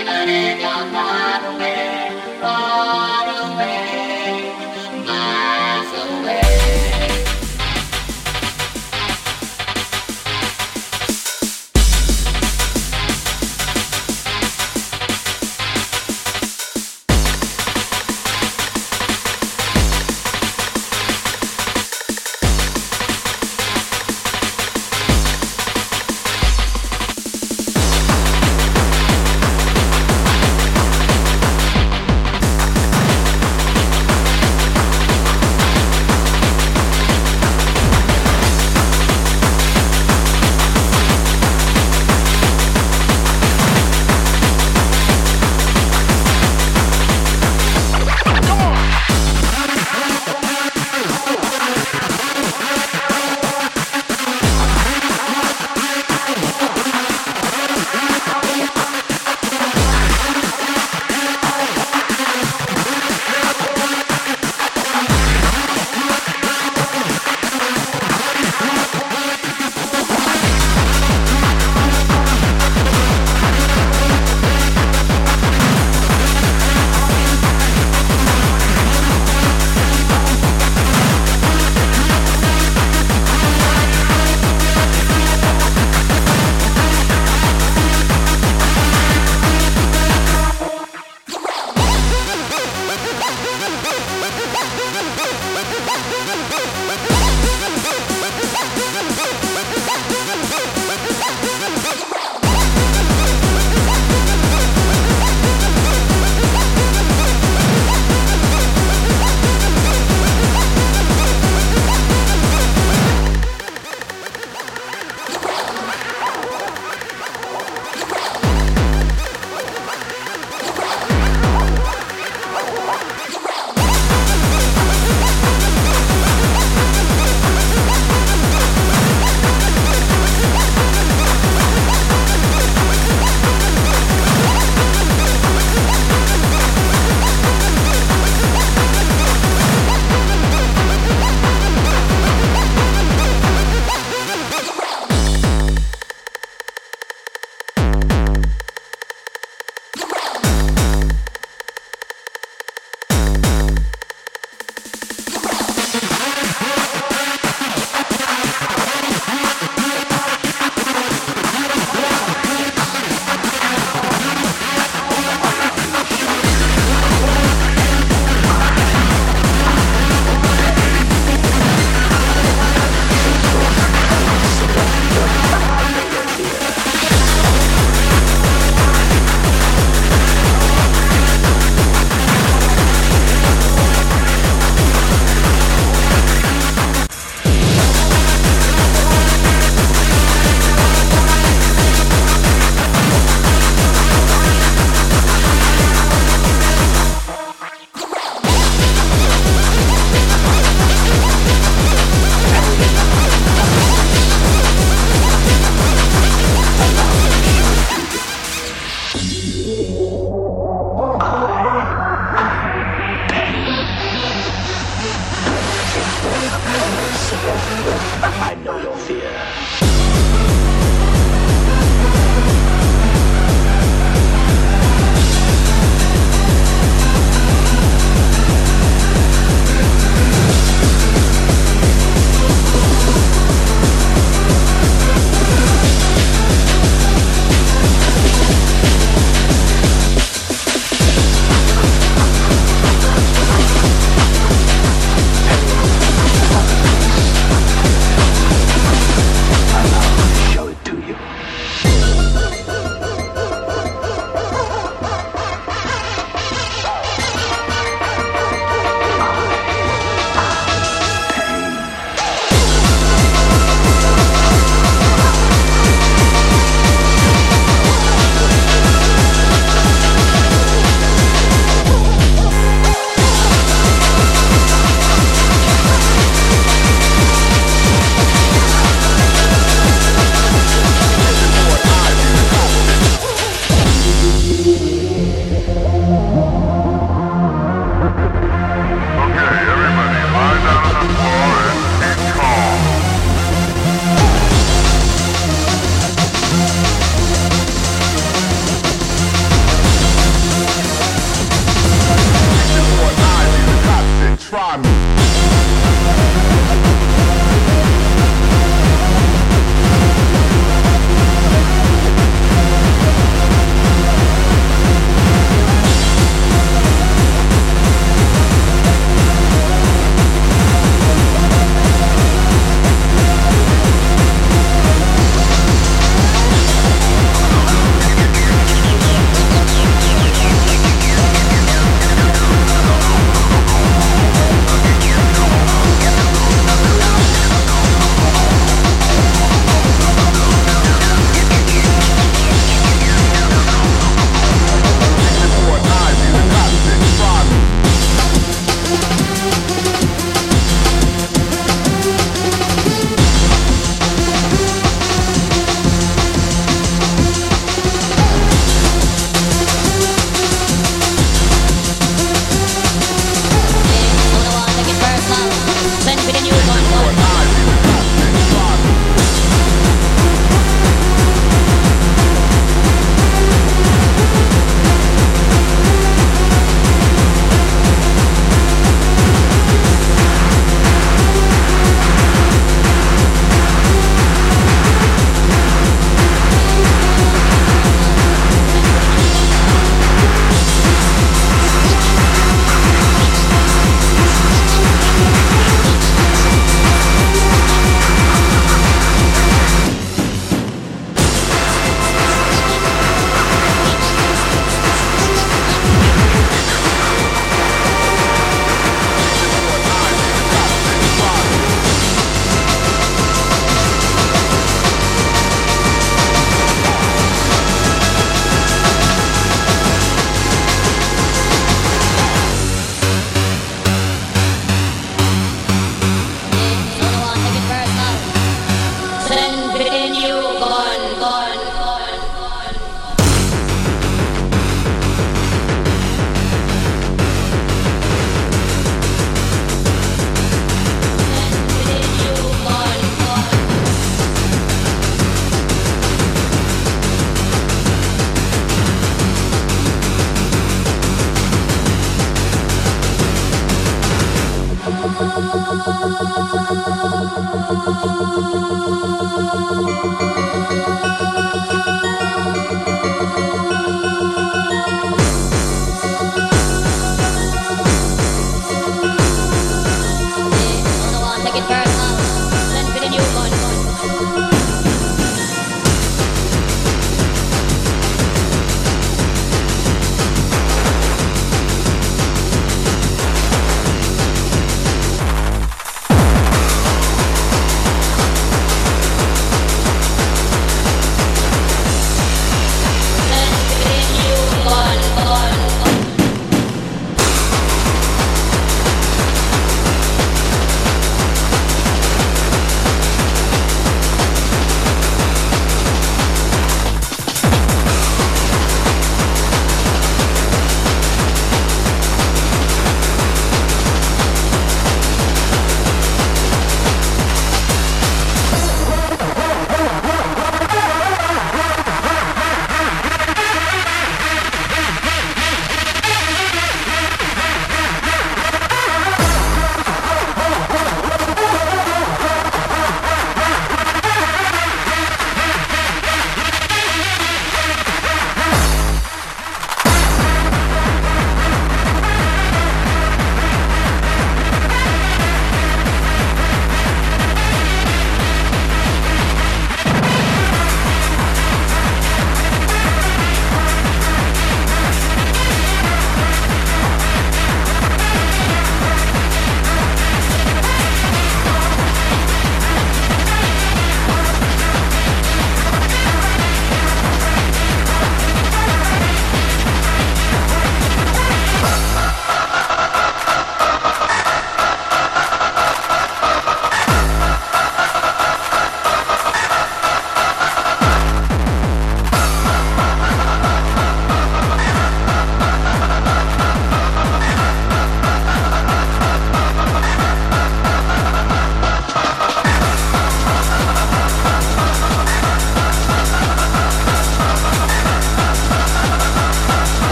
even if you're far away.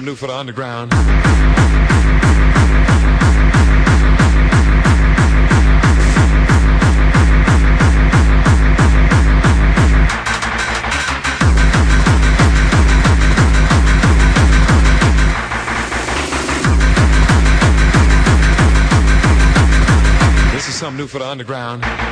Something new for the underground. This is something new for the underground.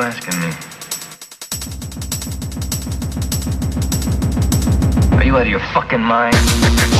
You asking me? Are you out of your fucking mind?